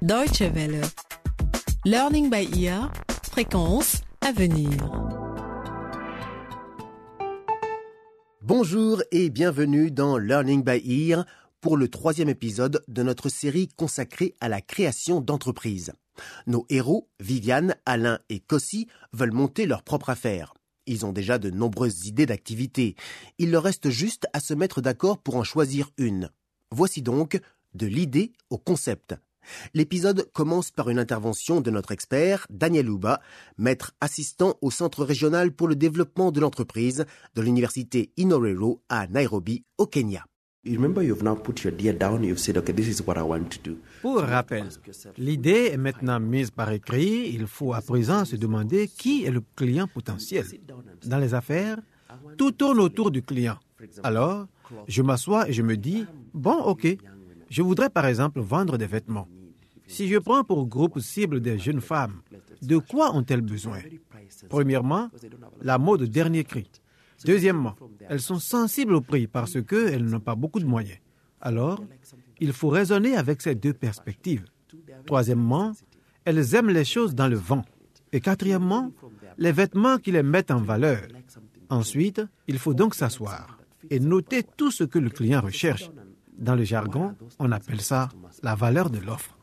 Deutsche Welle. Learning by ear. Fréquence à venir. Bonjour et bienvenue dans Learning by Ear pour le troisième épisode de notre série consacrée à la création d'entreprises. Nos héros, Viviane, Alain et Cossi, veulent monter leur propre affaire. Ils ont déjà de nombreuses idées d'activités. Il leur reste juste à se mettre d'accord pour en choisir une. Voici donc de l'idée au concept. L'épisode commence par une intervention de notre expert, Daniel Ouba, maître assistant au Centre régional pour le développement de l'entreprise de l'université Inorero à Nairobi, au Kenya. Pour rappel, l'idée est maintenant mise par écrit. Il faut à présent se demander qui est le client potentiel. Dans les affaires, tout tourne autour du client. Alors, je m'assois et je me dis, bon, ok, je voudrais par exemple vendre des vêtements. Si je prends pour groupe cible des jeunes femmes, de quoi ont-elles besoin? Premièrement, la mode dernier cri. Deuxièmement, elles sont sensibles au prix parce qu'elles n'ont pas beaucoup de moyens. Alors, il faut raisonner avec ces deux perspectives. Troisièmement, elles aiment les choses dans le vent. Et quatrièmement, les vêtements qui les mettent en valeur. Ensuite, il faut donc s'asseoir et noter tout ce que le client recherche. Dans le jargon, on appelle ça la valeur de l'offre.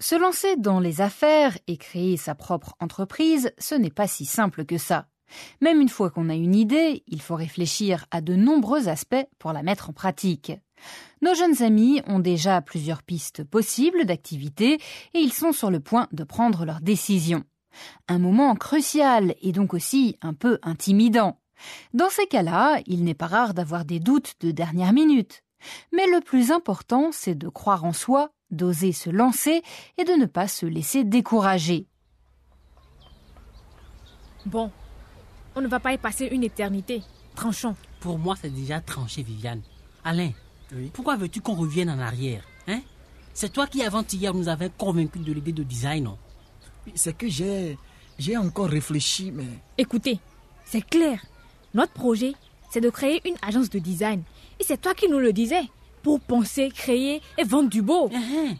Se lancer dans les affaires et créer sa propre entreprise, ce n'est pas si simple que ça. Même une fois qu'on a une idée, il faut réfléchir à de nombreux aspects pour la mettre en pratique. Nos jeunes amis ont déjà plusieurs pistes possibles d'activité et ils sont sur le point de prendre leur décision. Un moment crucial et donc aussi un peu intimidant. Dans ces cas-là, il n'est pas rare d'avoir des doutes de dernière minute. Mais le plus important, c'est de croire en soi, d'oser se lancer et de ne pas se laisser décourager. Bon, on ne va pas y passer une éternité. Tranchons. Pour moi, c'est déjà tranché, Viviane. Alain, pourquoi veux-tu qu'on revienne en arrière hein? C'est toi qui, avant-hier, nous avais convaincus de l'idée de design, non? C'est que j'ai... J'ai encore réfléchi, mais... Écoutez, c'est clair. Notre projet, c'est de créer une agence de design. Et c'est toi qui nous le disais. Pour penser, créer et vendre du beau. Hein,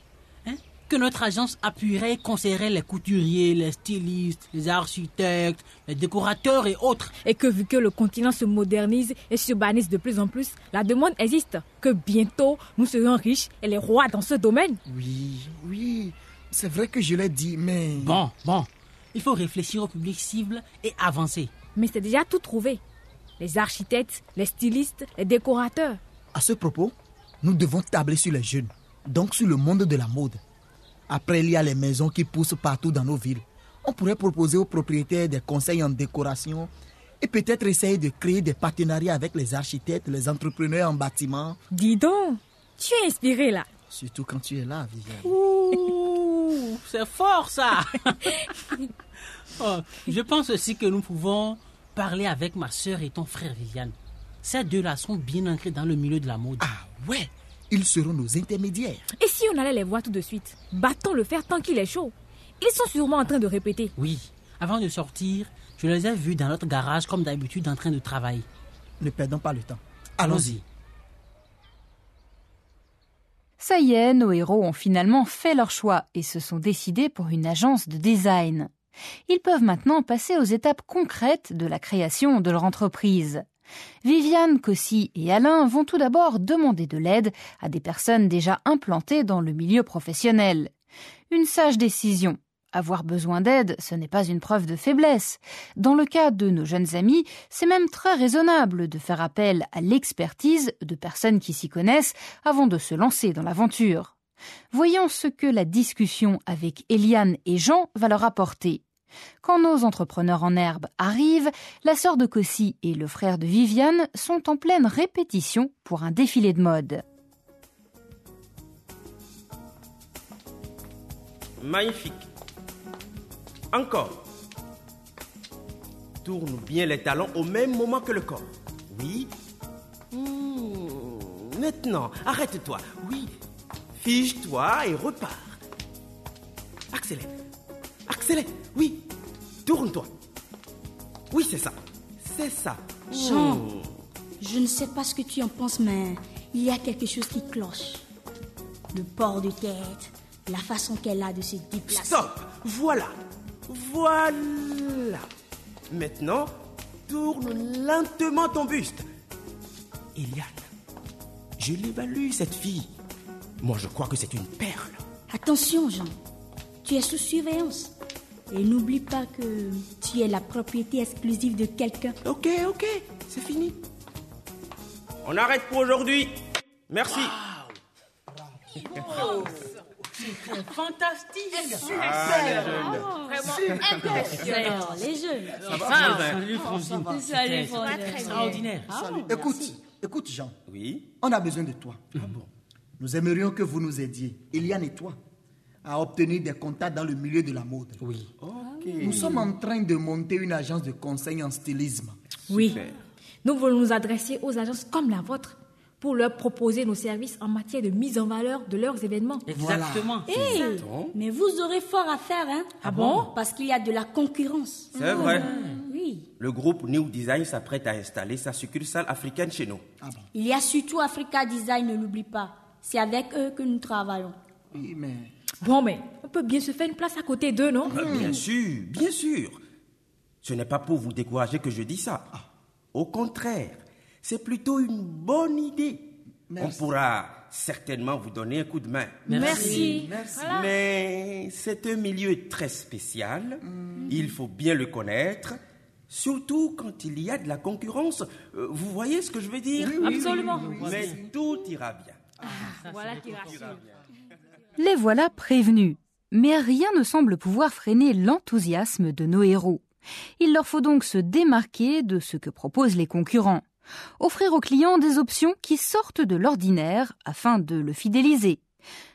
hein, que notre agence appuierait et conseillerait les couturiers, les stylistes, les architectes, les décorateurs et autres. Et que vu que le continent se modernise et s'urbanise de plus en plus, la demande existe. Que bientôt, nous serons riches et les rois dans ce domaine. Oui, oui. C'est vrai que je l'ai dit, mais... Bon, bon. Il faut réfléchir au public cible et avancer. Mais c'est déjà tout trouvé les architectes, les stylistes, les décorateurs. À ce propos, nous devons tabler sur les jeunes, donc sur le monde de la mode. Après, il y a les maisons qui poussent partout dans nos villes. On pourrait proposer aux propriétaires des conseils en décoration et peut-être essayer de créer des partenariats avec les architectes, les entrepreneurs en bâtiment. Dis donc, tu es inspiré là. Surtout quand tu es là, Viviane. Ouh, c'est fort ça. oh, je pense aussi que nous pouvons parler avec ma soeur et ton frère Viviane. Ces deux-là sont bien ancrés dans le milieu de la mode. Ah ouais Ils seront nos intermédiaires. Et si on allait les voir tout de suite? Battons le fer tant qu'il est chaud. Ils sont sûrement en train de répéter. Oui. Avant de sortir, je les ai vus dans notre garage comme d'habitude en train de travailler. Ne perdons pas le temps. Allons-y. Ça y est, nos héros ont finalement fait leur choix et se sont décidés pour une agence de design. Ils peuvent maintenant passer aux étapes concrètes de la création de leur entreprise. Viviane, Cossy et Alain vont tout d'abord demander de l'aide à des personnes déjà implantées dans le milieu professionnel. Une sage décision. Avoir besoin d'aide, ce n'est pas une preuve de faiblesse. Dans le cas de nos jeunes amis, c'est même très raisonnable de faire appel à l'expertise de personnes qui s'y connaissent avant de se lancer dans l'aventure. Voyons ce que la discussion avec Eliane et Jean va leur apporter. Quand nos entrepreneurs en herbe arrivent, la sœur de Cossy et le frère de Viviane sont en pleine répétition pour un défilé de mode. Magnifique. Encore. Tourne bien les talons au même moment que le corps. Oui. Hmm, Maintenant, arrête-toi. Oui. Fige-toi et repars. Accélère. Accélère. Oui. Tourne-toi. Oui, c'est ça. C'est ça. Jean, je ne sais pas ce que tu en penses, mais il y a quelque chose qui cloche. le port de tête, la façon qu'elle a de se déplacer. Stop Voilà Voilà Maintenant, tourne lentement ton buste. Eliane, je l'évalue, cette fille. Moi, je crois que c'est une perle. Attention, Jean. Tu es sous surveillance. Et n'oublie pas que tu es la propriété exclusive de quelqu'un. Ok, ok, c'est fini. On arrête pour aujourd'hui. Merci. C'est fantastique. Vraiment impressionnant. Les jeunes. Salut, Francine. Salut, C'était extraordinaire. Écoute, écoute, Jean. Oui. On a besoin de toi. Nous aimerions que vous nous aidiez, Eliane et toi, à obtenir des contacts dans le milieu de la mode. Oui. Nous sommes en train de monter une agence de conseil en stylisme. Oui. Nous voulons nous adresser aux agences comme la vôtre pour leur proposer nos services en matière de mise en valeur de leurs événements. Exactement. Hey, mais vous aurez fort à faire, hein Ah bon? Parce qu'il y a de la concurrence. C'est vrai. Oui. Le groupe New Design s'apprête à installer sa succursale africaine chez nous. Il y a surtout Africa Design, ne l'oublie pas. C'est avec eux que nous travaillons. Oui, mais Bon, mais on peut bien se faire une place à côté d'eux, non? Euh, Bien sûr, bien sûr. Ce n'est pas pour vous décourager que je dis ça. Au contraire, c'est plutôt une bonne idée. On pourra certainement vous donner un coup de main. Merci. Mais c'est un milieu très spécial. Il faut bien le connaître. Surtout quand il y a de la concurrence. Euh, Vous voyez ce que je veux dire? Absolument. Mais tout ira bien. Voilà qui rassure. Les voilà prévenus. Mais rien ne semble pouvoir freiner l'enthousiasme de nos héros. Il leur faut donc se démarquer de ce que proposent les concurrents. Offrir aux clients des options qui sortent de l'ordinaire afin de le fidéliser.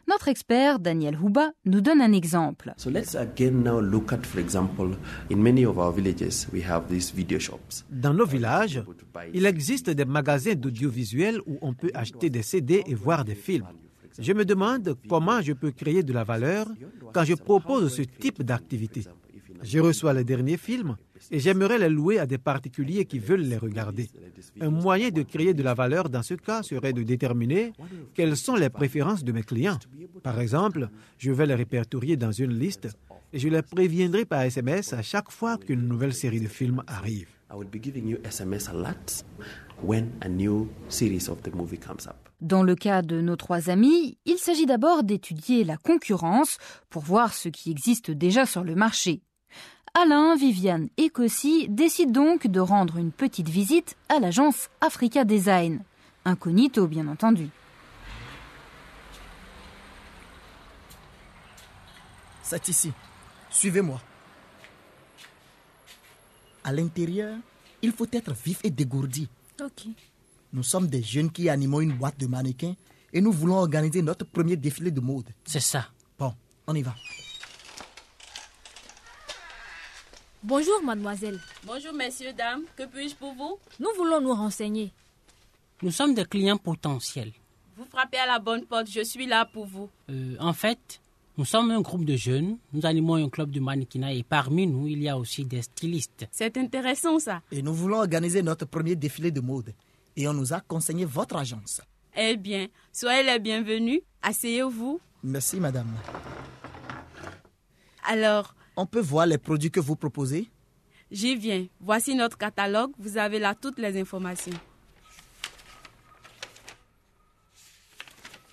Notre expert, Daniel Houba, nous donne un exemple. So let's again now look at, for example, in many of our villages, we have these video shops. Dans nos villages, il existe des magasins d'audiovisuel où on peut acheter des CD et voir des films. Je me demande comment je peux créer de la valeur quand je propose ce type d'activité. Je reçois les derniers films et j'aimerais les louer à des particuliers qui veulent les regarder. Un moyen de créer de la valeur dans ce cas serait de déterminer quelles sont les préférences de mes clients. Par exemple, je vais les répertorier dans une liste et je les préviendrai par SMS à chaque fois qu'une nouvelle série de films arrive. I will be giving you SMS alerts when a new series of the movie comes up. Dans le cas de nos trois amis, il s'agit d'abord d'étudier la concurrence pour voir ce qui existe déjà sur le marché. Alain, Viviane et Cossi décident donc de rendre une petite visite à l'agence Africa Design. Incognito, bien entendu. c'est ici. Suivez-moi. À l'intérieur, il faut être vif et dégourdi. Ok. Nous sommes des jeunes qui animons une boîte de mannequins et nous voulons organiser notre premier défilé de mode. C'est ça. Bon, on y va. Bonjour, mademoiselle. Bonjour messieurs, dames, que puis-je pour vous? Nous voulons nous renseigner. Nous sommes des clients potentiels. Vous frappez à la bonne porte, je suis là pour vous. Euh, en fait, nous sommes un groupe de jeunes. Nous animons un club de mannequinat et parmi nous, il y a aussi des stylistes. C'est intéressant ça. Et nous voulons organiser notre premier défilé de mode. Et on nous a conseillé votre agence. Eh bien, soyez les bienvenus. Asseyez-vous. Merci, madame. Alors, On peut voir les produits que vous proposez? j'y viens. Voici notre catalogue. Vous avez là toutes les informations.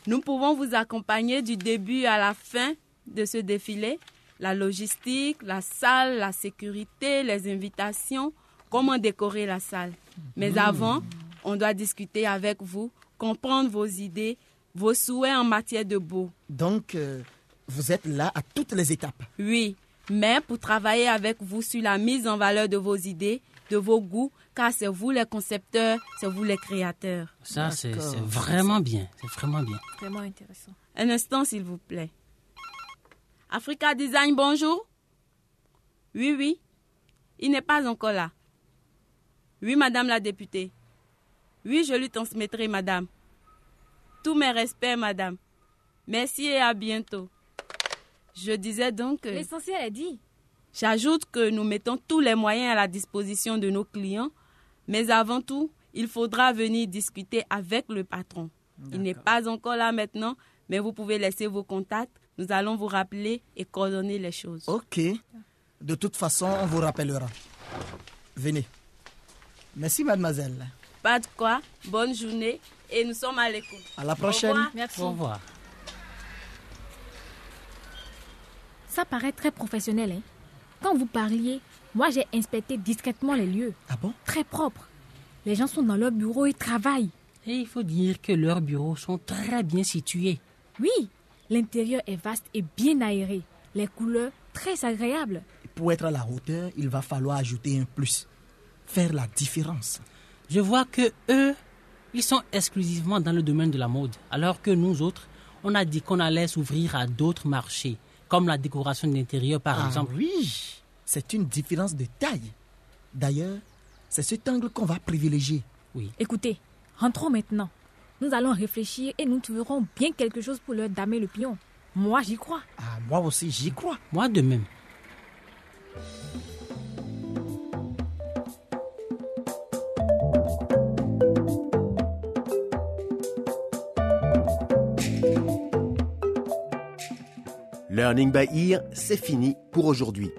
Nous pouvons vous accompagner du début à la fin de ce défilé. La logistique, la salle, la sécurité, les invitations, comment décorer la salle. Mais avant, on doit discuter avec vous, comprendre vos idées, vos souhaits en matière de beau. Donc, euh, vous êtes là à toutes les étapes. Oui, mais pour travailler avec vous sur la mise en valeur de vos idées, de vos goûts, car c'est vous les concepteurs, c'est vous les créateurs. Ça, c'est vraiment bien. C'est vraiment bien. Vraiment intéressant. Un instant, s'il vous plaît. Africa Design, bonjour. Oui, oui. Il n'est pas encore là. Oui, madame la députée. Oui, je lui transmettrai, madame. Tous mes respects, madame. Merci et à bientôt. Je disais donc que... L'essentiel est dit. J'ajoute que nous mettons tous les moyens à la disposition de nos clients, mais avant tout, il faudra venir discuter avec le patron. Il n'est pas encore là maintenant, Mais vous pouvez laisser vos contacts. Nous allons vous rappeler et coordonner les choses. Ok. De toute façon, on vous rappellera. Venez. Merci, mademoiselle. Pas de quoi. Bonne journée et nous sommes à l'écoute. À la prochaine. Merci. Au revoir. Ça paraît très professionnel. Hein? Quand vous parliez, moi j'ai inspecté discrètement les lieux. Ah bon? Très propres. Les gens sont dans leur bureau et travaillent. Et il faut dire que leurs bureaux sont très bien situés. Oui, l'intérieur est vaste et bien aéré. Les couleurs très agréables. Pour être à la hauteur, il va falloir ajouter un plus. Faire la différence. Je vois que eux, ils sont exclusivement dans le domaine de la mode, alors que nous autres, on a dit qu'on allait s'ouvrir à d'autres marchés, comme la décoration de l'intérieur par ah exemple. Oui, c'est une différence de taille. D'ailleurs, c'est cet angle qu'on va privilégier. Oui. Écoutez, rentrons maintenant. Nous allons réfléchir et nous trouverons bien quelque chose pour leur damer le pion. Moi, j'y crois. Ah, moi aussi, j'y crois. Moi de même. Learning by Ear, c'est fini pour aujourd'hui.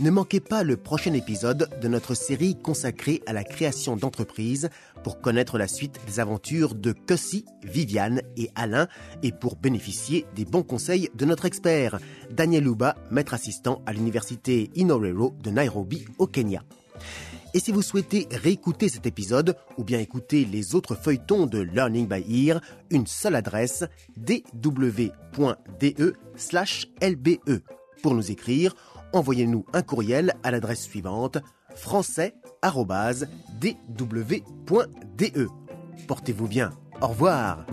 Ne manquez pas le prochain épisode de notre série consacrée à la création d'entreprises pour connaître la suite des aventures de Cossi, Viviane et Alain et pour bénéficier des bons conseils de notre expert, Daniel Uba, maître assistant à l'université Inorero de Nairobi au Kenya. Et si vous souhaitez réécouter cet épisode ou bien écouter les autres feuilletons de Learning by Ear, une seule adresse dw.de/lbe. Pour nous écrire, envoyez-nous un courriel à l'adresse suivante français@dw.de. Portez-vous bien. Au revoir.